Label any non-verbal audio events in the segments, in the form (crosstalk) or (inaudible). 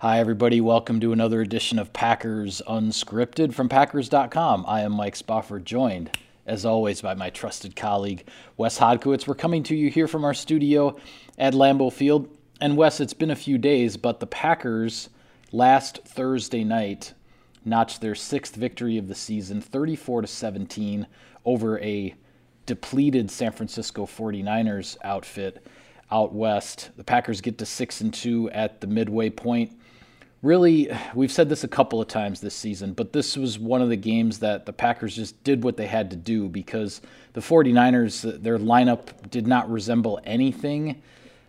Hi, everybody. Welcome to another edition of Packers Unscripted from Packers.com. I am Mike Spofford, joined, as always, by my trusted colleague, Wes Hodkiewicz. We're coming to you here from our studio at Lambeau Field. And, Wes, it's been a few days, but the Packers last Thursday night notched their sixth victory of the season, 34 to 17, over a depleted San Francisco 49ers outfit out west. The Packers get to 6 and 2 at the midway point. Really, we've said this a couple of times this season, but this was one of the games that the Packers just did what they had to do because the 49ers, their lineup did not resemble anything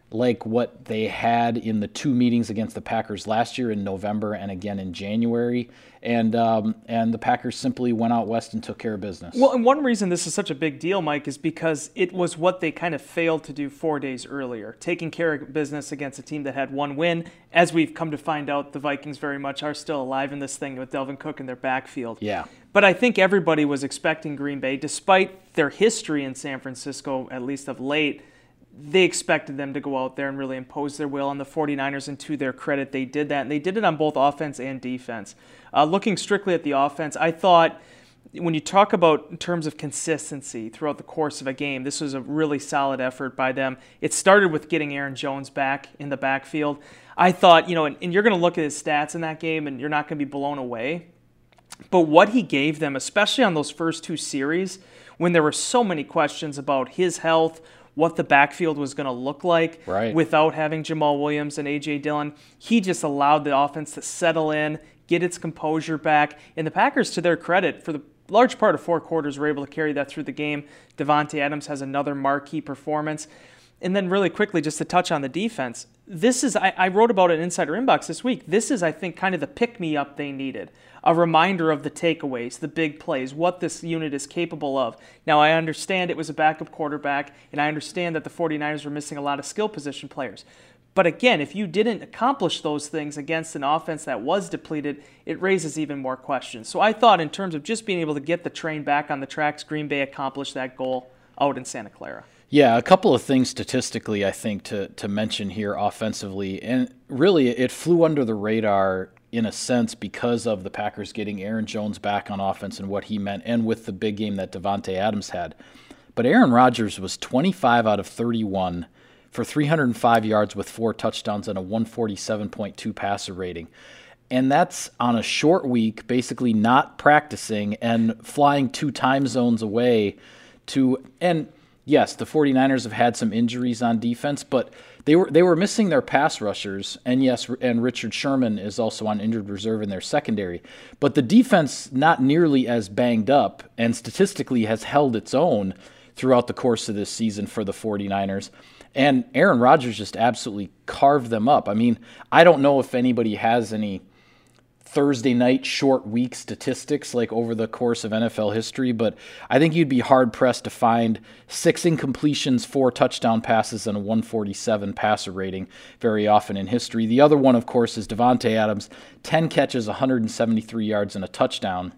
like what they had in the two meetings against the Packers last year in November and again in January, and um, and the Packers simply went out west and took care of business. Well, and one reason this is such a big deal, Mike, is because it was what they kind of failed to do four days earlier, taking care of business against a team that had one win. As we've come to find out, the Vikings very much are still alive in this thing with Dalvin Cook in their backfield. Yeah. But I think everybody was expecting Green Bay, despite their history in San Francisco, at least of late they expected them to go out there and really impose their will on the 49ers, and to their credit, they did that. And they did it on both offense and defense. Uh, looking strictly at the offense, I thought when you talk about in terms of consistency throughout the course of a game, this was a really solid effort by them. It started with getting Aaron Jones back in the backfield. I thought, you know, and, and you're going to look at his stats in that game and you're not going to be blown away. But what he gave them, especially on those first two series, when there were so many questions about his health, what the backfield was going to look like right. without having Jamaal Williams and A.J. Dillon. He just allowed the offense to settle in, get its composure back. And the Packers, to their credit, for the large part of four quarters, were able to carry that through the game. Davante Adams has another marquee performance. And then, really quickly, just to touch on the defense, this is, I, I wrote about it in Insider Inbox this week. This is, I think, kind of the pick me up they needed a reminder of the takeaways, the big plays, what this unit is capable of. Now, I understand it was a backup quarterback, and I understand that the 49ers were missing a lot of skill position players. But again, if you didn't accomplish those things against an offense that was depleted, it raises even more questions. So I thought, in terms of just being able to get the train back on the tracks, Green Bay accomplished that goal out in Santa Clara. Yeah, a couple of things statistically, I think, to, to mention here offensively. And really, it flew under the radar in a sense because of the Packers getting Aaron Jones back on offense and what he meant, and with the big game that Davante Adams had. But Aaron Rodgers was 25 out of 31 for 305 yards with four touchdowns and a 147.2 passer rating. And that's on a short week, basically not practicing and flying two time zones away to and yes, the 49ers have had some injuries on defense, but they were they were missing their pass rushers, and yes, and Richard Sherman is also on injured reserve in their secondary. But the defense not nearly as banged up, and statistically has held its own throughout the course of this season for the 49ers. And Aaron Rodgers just absolutely carved them up. I mean, I don't know if anybody has any Thursday night short week statistics like over the course of NFL history, but I think you'd be hard pressed to find six incompletions, four touchdown passes, and a 147 passer rating very often in history. The other one, of course, is Davante Adams, 10 catches, 173 yards, and a touchdown.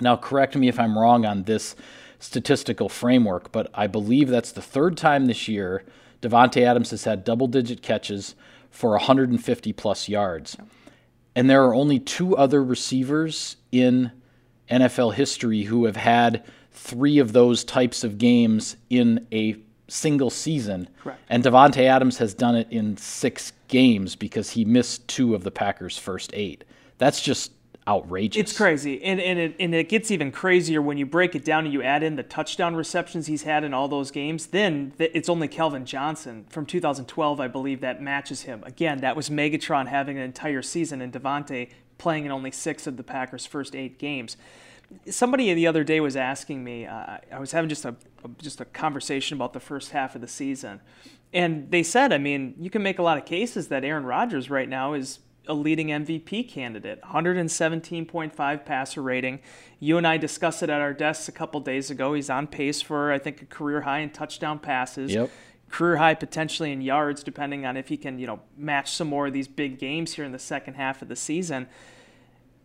Now, correct me if I'm wrong on this statistical framework, but I believe that's the third time this year Davante Adams has had double digit catches for 150 plus yards. And there are only two other receivers in NFL history who have had three of those types of games in a single season. Correct. And Davante Adams has done it in six games because he missed two of the Packers' first eight. That's just outrageous. It's crazy, and and it, and it gets even crazier when you break it down and you add in the touchdown receptions he's had in all those games. Then it's only Calvin Johnson from 2012, I believe, that matches him. Again, that was Megatron having an entire season, and Davante playing in only six of the Packers' first eight games. Somebody the other day was asking me. Uh, I was having just a just a conversation about the first half of the season, and they said, I mean, you can make a lot of cases that Aaron Rodgers right now is a leading MVP candidate, 117.5 passer rating. You and I discussed it at our desks a couple days ago. He's on pace for, I think, a career high in touchdown passes. Yep. Career high potentially in yards, depending on if he can, you know, match some more of these big games here in the second half of the season.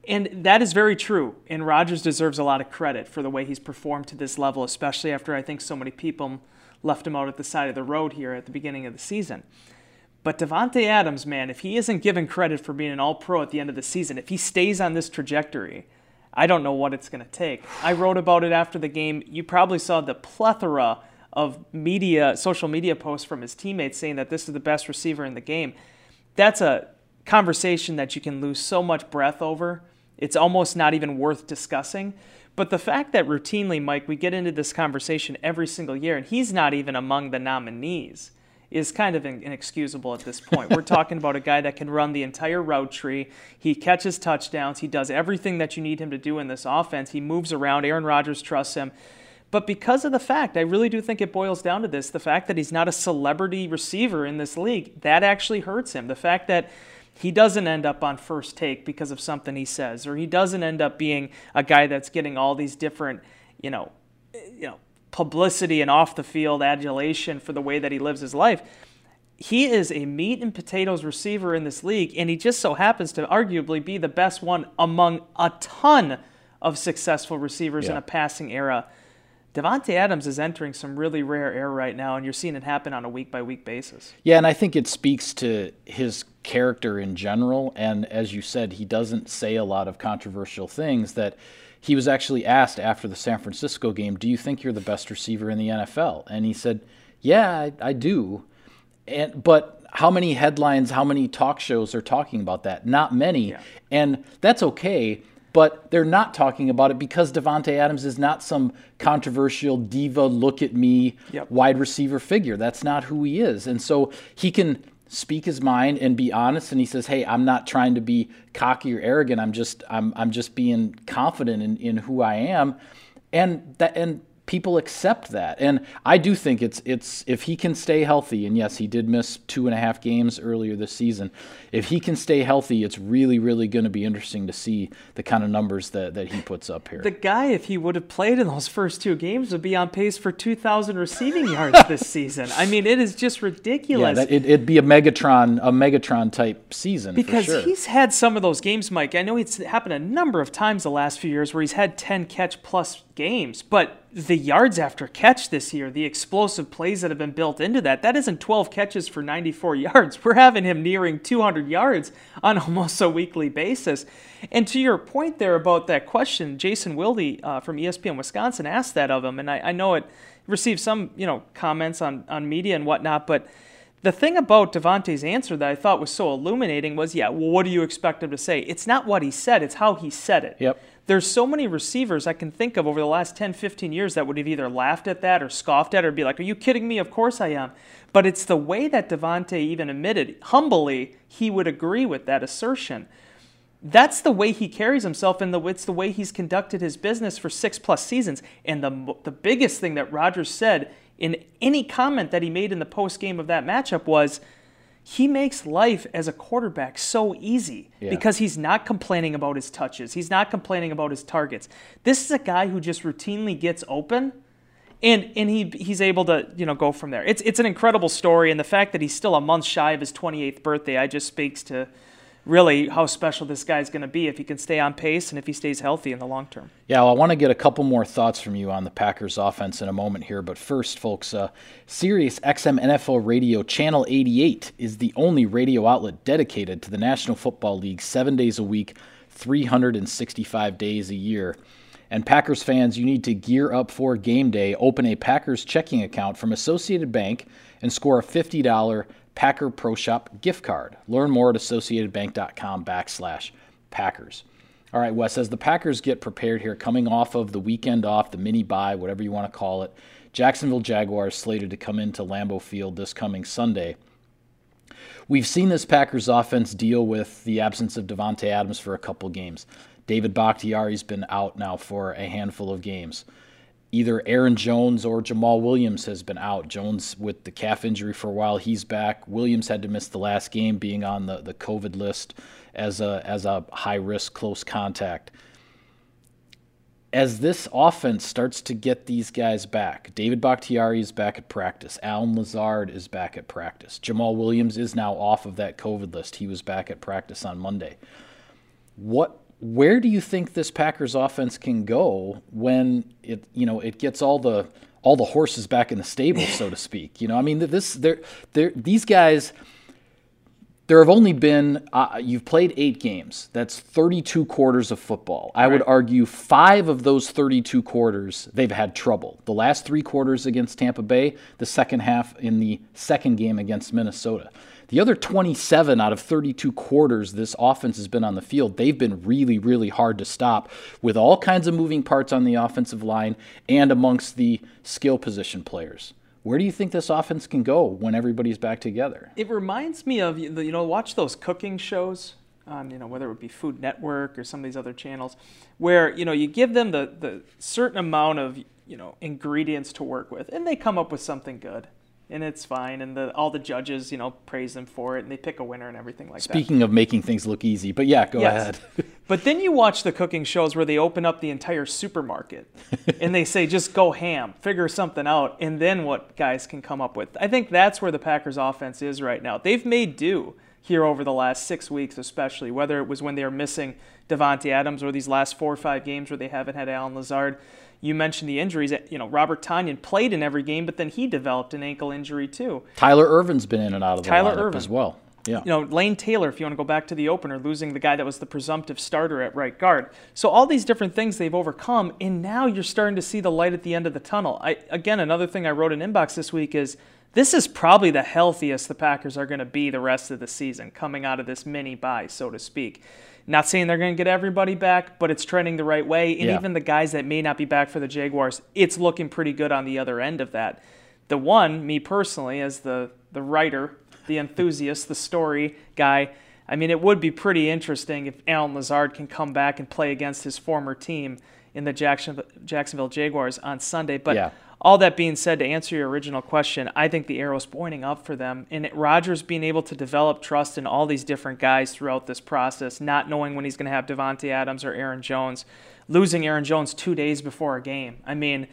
And that is very true. And Rodgers deserves a lot of credit for the way he's performed to this level, especially after I think so many people left him out at the side of the road here at the beginning of the season. But Davante Adams, man, if he isn't given credit for being an all pro at the end of the season, if he stays on this trajectory, I don't know what it's going to take. I wrote about it after the game. You probably saw the plethora of media, social media posts from his teammates saying that this is the best receiver in the game. That's a conversation that you can lose so much breath over. It's almost not even worth discussing. But the fact that routinely, Mike, we get into this conversation every single year and he's not even among the nominees is kind of inexcusable at this point. We're talking about a guy that can run the entire route tree. He catches touchdowns. He does everything that you need him to do in this offense. He moves around. Aaron Rodgers trusts him. But because of the fact, I really do think it boils down to this the fact that he's not a celebrity receiver in this league, that actually hurts him. The fact that he doesn't end up on first take because of something he says, or he doesn't end up being a guy that's getting all these different, you know, you know, publicity and off the field adulation for the way that he lives his life. He is a meat and potatoes receiver in this league, and he just so happens to arguably be the best one among a ton of successful receivers yeah. in a passing era. Davante Adams is entering some really rare air right now, and you're seeing it happen on a week by week basis. Yeah, and I think it speaks to his character in general. And as you said, he doesn't say a lot of controversial things that he was actually asked after the San Francisco game, Do you think you're the best receiver in the NFL? And he said, Yeah, I, I do. And, but how many headlines, how many talk shows are talking about that? Not many. Yeah. And that's okay, but they're not talking about it because Davante Adams is not some controversial diva, look at me, yep. wide receiver figure. That's not who he is. And so he can speak his mind and be honest and he says hey i'm not trying to be cocky or arrogant. I'm just i'm, I'm just being confident in, in who i am. And that and people accept that. And I do think it's it's if he can stay healthy, and yes, he did miss two and a half games earlier this season. If he can stay healthy, it's really, really going to be interesting to see the kind of numbers that, that he puts up here. The guy, if he would have played in those first two games, would be on pace for 2,000 receiving yards this (laughs) season. I mean, it is just ridiculous. Yeah, that, it, would be a Megatron, a Megatron type season because sure. he's had some of those games, Mike. I know it's happened a number of times the last few years where he's had 10 catch plus games, but the yards after catch this year, the explosive plays that have been built into that, that isn't 12 catches for 94 (laughs) yards. We're having him nearing 200 yards on almost a weekly basis. And to your point there about that question, Jason Wilde uh, from ESPN Wisconsin asked that of him, and I, I know it received some you know comments on, on media and whatnot, but the thing about Davante's answer that I thought was so illuminating was, yeah, well, what do you expect him to say? It's not what he said, it's how he said it. Yep. There's so many receivers I can think of over the last 10, 15 years that would have either laughed at that or scoffed at it or be like, are you kidding me? Of course I am. But it's the way that Davante even admitted, humbly, he would agree with that assertion. That's the way he carries himself, and the, it's the way he's conducted his business for six plus seasons. And the, the biggest thing that Rodgers said in any comment that he made in the post game of that matchup was, he makes life as a quarterback so easy yeah. because he's not complaining about his touches. He's not complaining about his targets. This is a guy who just routinely gets open and and he he's able to, you know, go from there. It's it's an incredible story and the fact that he's still a month shy of his 28th birthday, I just speaks to really how special this guy's going to be if he can stay on pace and if he stays healthy in the long term. Yeah, well, I want to get a couple more thoughts from you on the Packers offense in a moment here. But first, folks, uh, Sirius XM NFL Radio Channel 88 is the only radio outlet dedicated to the National Football League seven days a week, 365 days a year. And Packers fans, you need to gear up for game day. Open a Packers checking account from Associated Bank and score a $50 Packer Pro Shop gift card. Learn more at associatedbank.com backslash Packers. All right, Wes, as the Packers get prepared here, coming off of the weekend off, the mini bye, whatever you want to call it, Jacksonville Jaguars slated to come into Lambeau Field this coming Sunday. We've seen this Packers offense deal with the absence of Davante Adams for a couple games. David Bakhtiari's been out now for a handful of games either Aaron Jones or Jamaal Williams has been out. Jones with the calf injury for a while, he's back. Williams had to miss the last game, being on the, the COVID list as a as a high risk close contact. As this offense starts to get these guys back, David Bakhtiari is back at practice. Allen Lazard is back at practice. Jamaal Williams is now off of that COVID list. He was back at practice on Monday. What where do you think this Packers offense can go when it you know it gets all the all the horses back in the stable, so to speak? You know, I mean, this they're, they're, these guys There have only been, uh, you've played eight games. That's 32 quarters of football. I would argue five of those 32 quarters, they've had trouble. The last three quarters against Tampa Bay, the second half in the second game against Minnesota. The other 27 out of 32 quarters this offense has been on the field, they've been really, really hard to stop with all kinds of moving parts on the offensive line and amongst the skill position players. Where do you think this offense can go when everybody's back together? It reminds me of you know watch those cooking shows on you know whether it would be Food Network or some of these other channels where you know you give them the the certain amount of you know ingredients to work with and they come up with something good and it's fine. And the, all the judges, you know, praise them for it, and they pick a winner and everything like Speaking that. Speaking of making things look easy, but yeah, go yes. ahead. (laughs) but then you watch the cooking shows where they open up the entire supermarket, and they say just go ham, figure something out, and then what guys can come up with. I think that's where the Packers' offense is right now. They've made do here over the last six weeks, especially whether it was when they were missing Davante Adams or these last four or five games where they haven't had Allen Lazard you mentioned the injuries. You know, Robert Tonyan played in every game, but then he developed an ankle injury too. Tyler Ervin's been in and out of the Tyler lineup Ervin. as well. Yeah. You know, Lane Taylor, if you want to go back to the opener, losing the guy that was the presumptive starter at right guard. So all these different things they've overcome, and now you're starting to see the light at the end of the tunnel. I again, another thing I wrote in inbox this week is this is probably the healthiest the Packers are going to be the rest of the season, coming out of this mini bye, so to speak. Not saying they're going to get everybody back, but it's trending the right way. And yeah. even the guys that may not be back for the Jaguars, it's looking pretty good on the other end of that. The one, me personally, as the, the writer, the enthusiast, the story guy, I mean, it would be pretty interesting if Allen Lazard can come back and play against his former team in the Jacksonville Jaguars on Sunday. But yeah all that being said, to answer your original question, I think the arrow's pointing up for them. And Rodgers being able to develop trust in all these different guys throughout this process, not knowing when he's going to have Davante Adams or Aaron Jones, losing Aaron Jones two days before a game. I mean,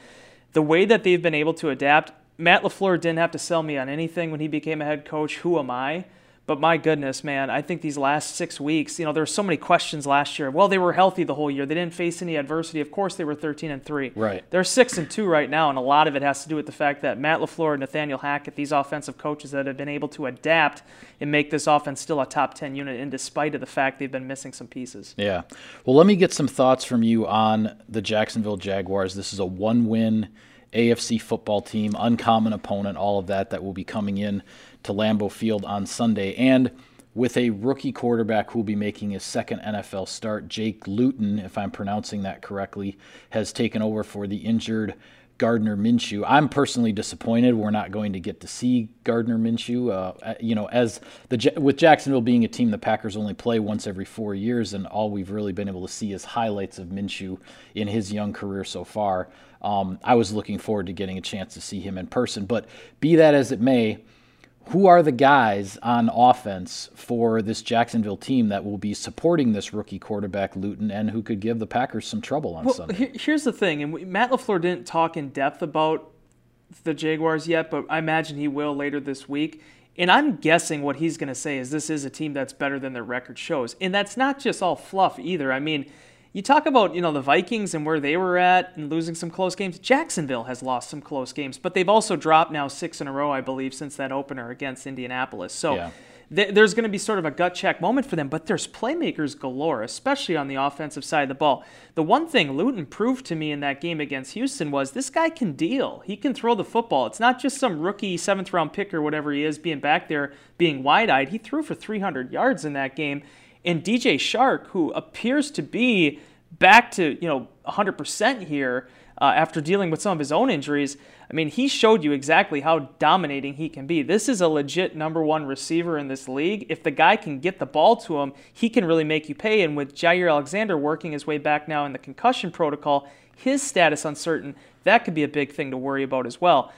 the way that they've been able to adapt, Matt LaFleur didn't have to sell me on anything when he became a head coach. Who am I? But my goodness, man, I think these last six weeks, you know, there were so many questions last year. Well, they were healthy the whole year. They didn't face any adversity. Of course, they were 13 and three. Right. They're six and two right now, and a lot of it has to do with the fact that Matt LaFleur and Nathaniel Hackett, these offensive coaches that have been able to adapt and make this offense still a top 10 unit, in despite of the fact they've been missing some pieces. Yeah. Well, let me get some thoughts from you on the Jacksonville Jaguars. This is a one-win AFC football team, uncommon opponent, all of that that will be coming in to Lambeau Field on Sunday, and with a rookie quarterback who will be making his second NFL start. Jake Luton, if I'm pronouncing that correctly, has taken over for the injured Gardner Minshew. I'm personally disappointed we're not going to get to see Gardner Minshew. Uh, you know, as the with Jacksonville being a team the Packers only play once every four years, and all we've really been able to see is highlights of Minshew in his young career so far. Um, I was looking forward to getting a chance to see him in person. But be that as it may, who are the guys on offense for this Jacksonville team that will be supporting this rookie quarterback Luton and who could give the Packers some trouble on well, Sunday? Here's the thing, and Matt LaFleur didn't talk in depth about the Jaguars yet, but I imagine he will later this week. And I'm guessing what he's going to say is this is a team that's better than their record shows. And that's not just all fluff either. I mean, you talk about you know the Vikings and where they were at and losing some close games. Jacksonville has lost some close games, but they've also dropped now six in a row, I believe, since that opener against Indianapolis. So. Yeah. Th- there's going to be sort of a gut check moment for them, but there's playmakers galore, especially on the offensive side of the ball. The one thing Luton proved to me in that game against Houston was this guy can deal. He can throw the football. It's not just some rookie seventh round pick or whatever he is being back there being wide eyed. He threw for 300 yards in that game and DJ Chark, who appears to be back to you know 100% here uh, after dealing with some of his own injuries. I mean, he showed you exactly how dominating he can be. This is a legit number one receiver in this league. If the guy can get the ball to him, he can really make you pay. And with Jaire Alexander working his way back now in the concussion protocol, his status uncertain, that could be a big thing to worry about as well.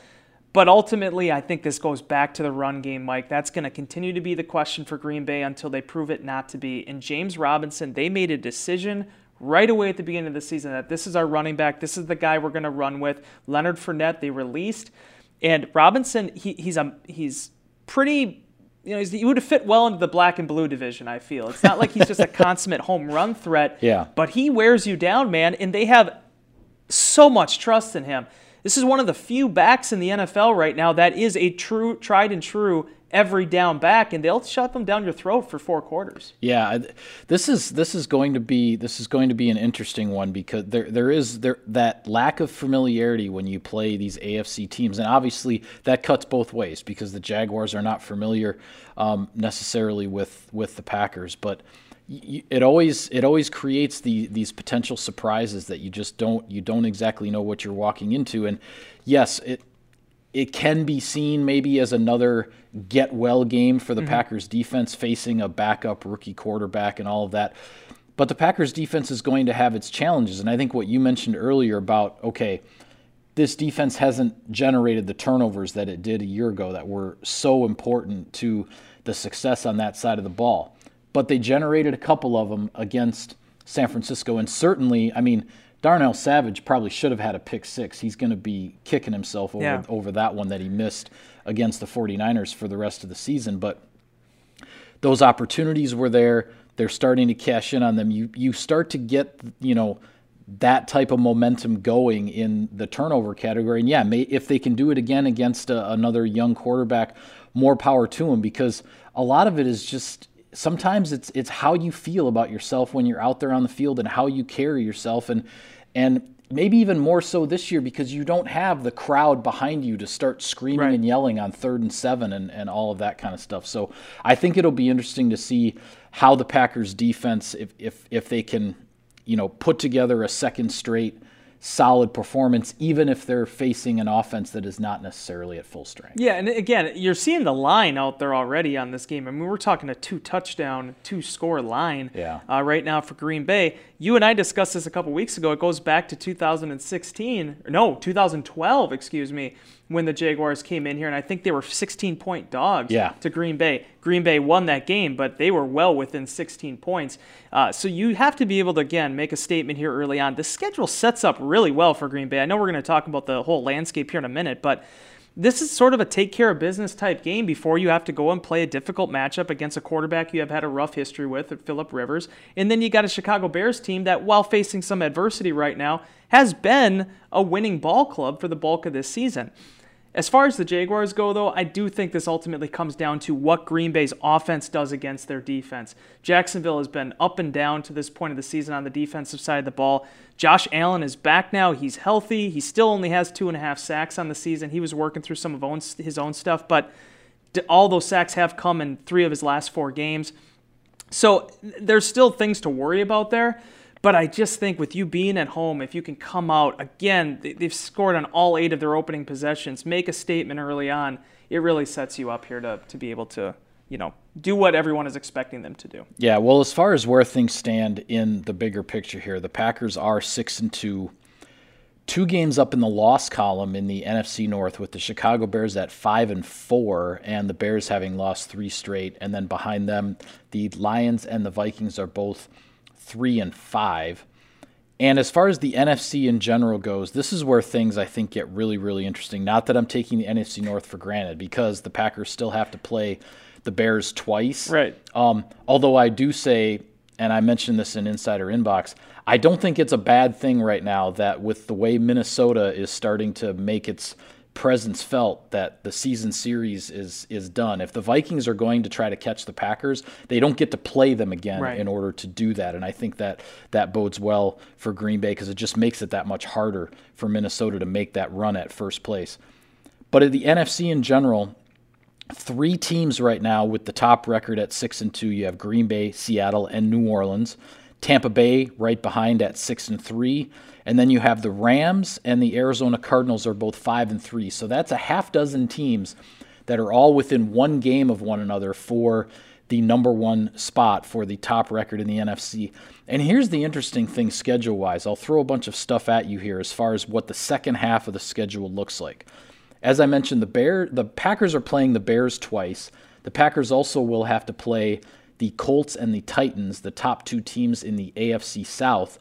But ultimately, I think this goes back to the run game, Mike. That's going to continue to be the question for Green Bay until they prove it not to be. And James Robinson, they made a decision right away at the beginning of the season that this is our running back. This is the guy we're going to run with. Leonard Fournette, they released. And Robinson, he, he's, a, he's pretty you know, he would have fit well into the black and blue division. I feel it's not like he's just a (laughs) consummate home run threat. Yeah. But he wears you down, man, and they have so much trust in him. This is one of the few backs in the NFL right now that is a true, tried and true every down back, and they'll shut them down your throat for four quarters. Yeah, this is this is going to be this is going to be an interesting one because there there is there that lack of familiarity when you play these AFC teams, and obviously that cuts both ways because the Jaguars are not familiar um, necessarily with with the Packers, but it always it always creates the these potential surprises that you just don't you don't exactly know what you're walking into and yes it it can be seen maybe as another get well game for the mm-hmm. Packers defense facing a backup rookie quarterback and all of that. But the Packers defense is going to have its challenges. And I think what you mentioned earlier about, okay, this defense hasn't generated the turnovers that it did a year ago that were so important to the success on that side of the ball. But they generated a couple of them against San Francisco. And certainly, I mean, Darnell Savage probably should have had a pick six. He's going to be kicking himself over, yeah. over that one that he missed against the 49ers for the rest of the season. But those opportunities were there. They're starting to cash in on them. You you start to get you know that type of momentum going in the turnover category. And yeah, may, if they can do it again against a, another young quarterback, more power to them because a lot of it is just sometimes it's it's how you feel about yourself when you're out there on the field and how you carry yourself and and maybe even more so this year because you don't have the crowd behind you to start screaming right. and yelling on third and seven and, and all of that kind of stuff. So I think it'll be interesting to see how the Packers defense, if, if, if they can, you know, put together a second straight solid performance, even if they're facing an offense that is not necessarily at full strength. Yeah, and again, you're seeing the line out there already on this game. I mean, we're talking a two touchdown, two score line yeah. uh, right now for Green Bay. You and I discussed this a couple weeks ago. It goes back to 2016, no, 2012, excuse me, when the Jaguars came in here, and I think they were 16 point dogs yeah. to Green Bay. Green Bay won that game, but they were well within 16 points. Uh, so you have to be able to, again, make a statement here early on. The schedule sets up really well for Green Bay. I know we're going to talk about the whole landscape here in a minute, but this is sort of a take care of business type game before you have to go and play a difficult matchup against a quarterback you have had a rough history with, Philip Rivers. And then you got a Chicago Bears team that, while facing some adversity right now, has been a winning ball club for the bulk of this season. As far as the Jaguars go, though, I do think this ultimately comes down to what Green Bay's offense does against their defense. Jacksonville has been up and down to this point of the season on the defensive side of the ball. Josh Allen is back now. He's healthy. He still only has two and a half sacks on the season. He was working through some of his own stuff, but all those sacks have come in three of his last four games. So there's still things to worry about there. But I just think with you being at home, if you can come out again, they've scored on all eight of their opening possessions, make a statement early on, it really sets you up here to, to be able to, you know, do what everyone is expecting them to do. Yeah, well, as far as where things stand in the bigger picture here, the Packers are six and two, two games up in the loss column in the NFC North, with the Chicago Bears at five and four, and the Bears having lost three straight, and then behind them, the Lions and the Vikings are both three and five. And as far as the NFC in general goes, this is where things I think get really, really interesting. Not that I'm taking the NFC North for granted, because the Packers still have to play the Bears twice. Right. Um, although I do say, and I mentioned this in Insider Inbox, I don't think it's a bad thing right now that with the way Minnesota is starting to make its presence felt that the season series is is done. If the Vikings are going to try to catch the Packers, they don't get to play them again right. in order to do that. And I think that that bodes well for Green Bay because it just makes it that much harder for Minnesota to make that run at first place. But at the NFC in general, three teams right now with the top record at six and two. You have Green Bay, Seattle, and New Orleans. Tampa Bay right behind at six and three, and then you have the Rams and the Arizona Cardinals are both five and three. So that's a half dozen teams that are all within one game of one another for the number one spot for the top record in the NFC. And here's the interesting thing schedule wise. I'll throw a bunch of stuff at you here as far as what the second half of the schedule looks like. As I mentioned, the Bear the Packers are playing the Bears twice. The Packers also will have to play the Colts and the Titans, the top two teams in the AFC South.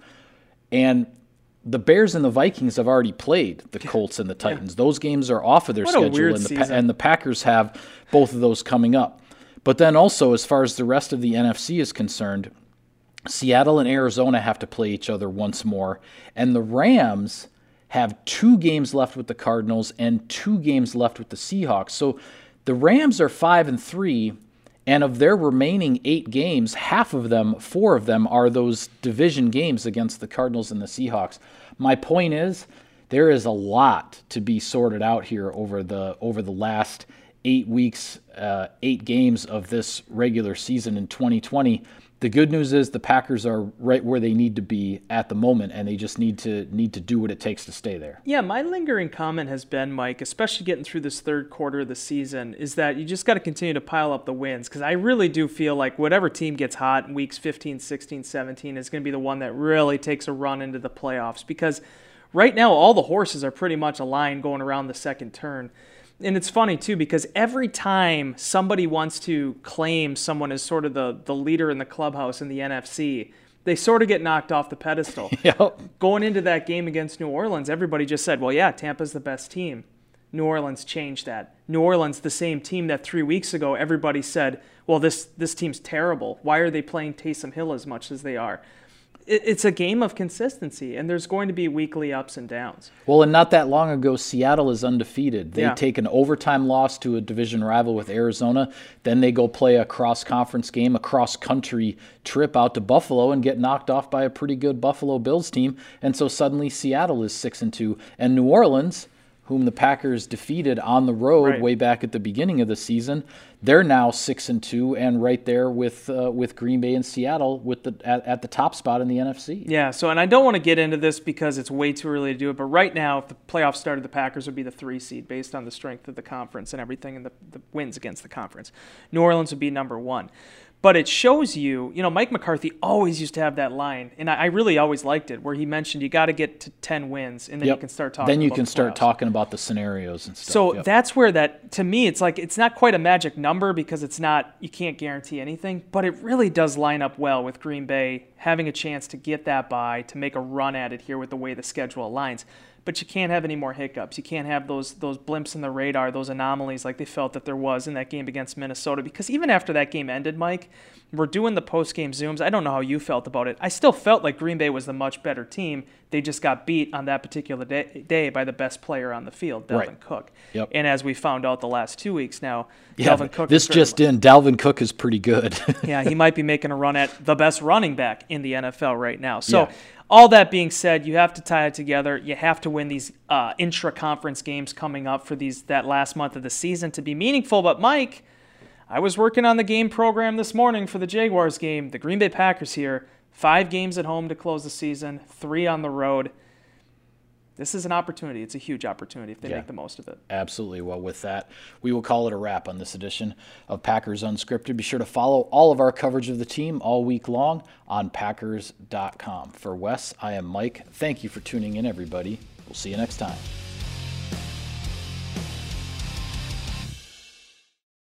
And the Bears and the Vikings have already played the Colts and the Titans. Yeah. Those games are off of their what schedule, and the, and the Packers have both of those coming up. But then also, as far as the rest of the NFC is concerned, Seattle and Arizona have to play each other once more, and the Rams have two games left with the Cardinals and two games left with the Seahawks. So The Rams are 5 and 3 and of their remaining 8 games, half of them, 4 of them are those division games against the Cardinals and the Seahawks. My point is there is a lot to be sorted out here over the over the last 8 weeks, uh, 8 games of this regular season in 2020 the good news is the Packers are right where they need to be at the moment, and they just need to need to do what it takes to stay there. Yeah, my lingering comment has been, Mike, especially getting through this third quarter of the season, is that you just got to continue to pile up the wins because I really do feel like whatever team gets hot in weeks 15, 16, 17 is going to be the one that really takes a run into the playoffs because right now all the horses are pretty much aligned going around the second turn and it's funny too because every time somebody wants to claim someone as sort of the, the leader in the clubhouse in the NFC, they sort of get knocked off the pedestal. (laughs) yep. Going into that game against New Orleans, everybody just said, well, yeah, Tampa's the best team. New Orleans changed that. New Orleans, the same team that three weeks ago everybody said, well, this, this team's terrible. Why are they playing Taysom Hill as much as they are? It's a game of consistency, and there's going to be weekly ups and downs. Well, and not that long ago, Seattle is undefeated. They yeah. take an overtime loss to a division rival with Arizona. Then they go play a cross conference game, a cross country trip out to Buffalo, and get knocked off by a pretty good Buffalo Bills team. And so suddenly Seattle is six and two, and New Orleans whom the Packers defeated on the road right. way back at the beginning of the season. They're now six and two, and right there with uh, with Green Bay and Seattle with the at, at, the top spot in the NFC. Yeah. So, and I don't want to get into this because it's way too early to do it. But right now, if the playoffs started, the Packers would be the three seed based on the strength of the conference and everything, and the, the wins against the conference. New Orleans would be number one but it shows you, you know, Mike McCarthy always used to have that line, and I, I really always liked it, where he mentioned you got to get to ten wins, and then yep. you can start talking. Then you can start talking about the scenarios and stuff. So yep. that's where that, to me, it's like it's not quite a magic number because it's not you can't guarantee anything, but it really does line up well with Green Bay having a chance to get that bye to make a run at it here with the way the schedule aligns but you can't have any more hiccups. You can't have those those blimps in the radar, those anomalies like they felt that there was in that game against Minnesota. Because even after that game ended, Mike, we're doing the post game zooms. I don't know how you felt about it. I still felt like Green Bay was the much better team. They just got beat on that particular day, day by the best player on the field, Dalvin right. Cook. Yep. And as we found out the last two weeks now, yeah, Dalvin Cook. This just in, Dalvin Cook is pretty good. yeah, he might be making a run at the best running back in the NFL right now. So. Yeah. All that being said, you have to tie it together. You have to win these uh, intra-conference games coming up for these that last month of the season to be meaningful. But Mike, I was working on the game program this morning for the Jaguars game. The Green Bay Packers here, five games at home to close the season, three on the road. This is an opportunity. It's a huge opportunity if they yeah, make the most of it. Absolutely. Well, with that, we will call it a wrap on this edition of Packers Unscripted. Be sure to follow all of our coverage of the team all week long on Packers.com. For Wes, I am Mike. Thank you for tuning in, everybody. We'll see you next time.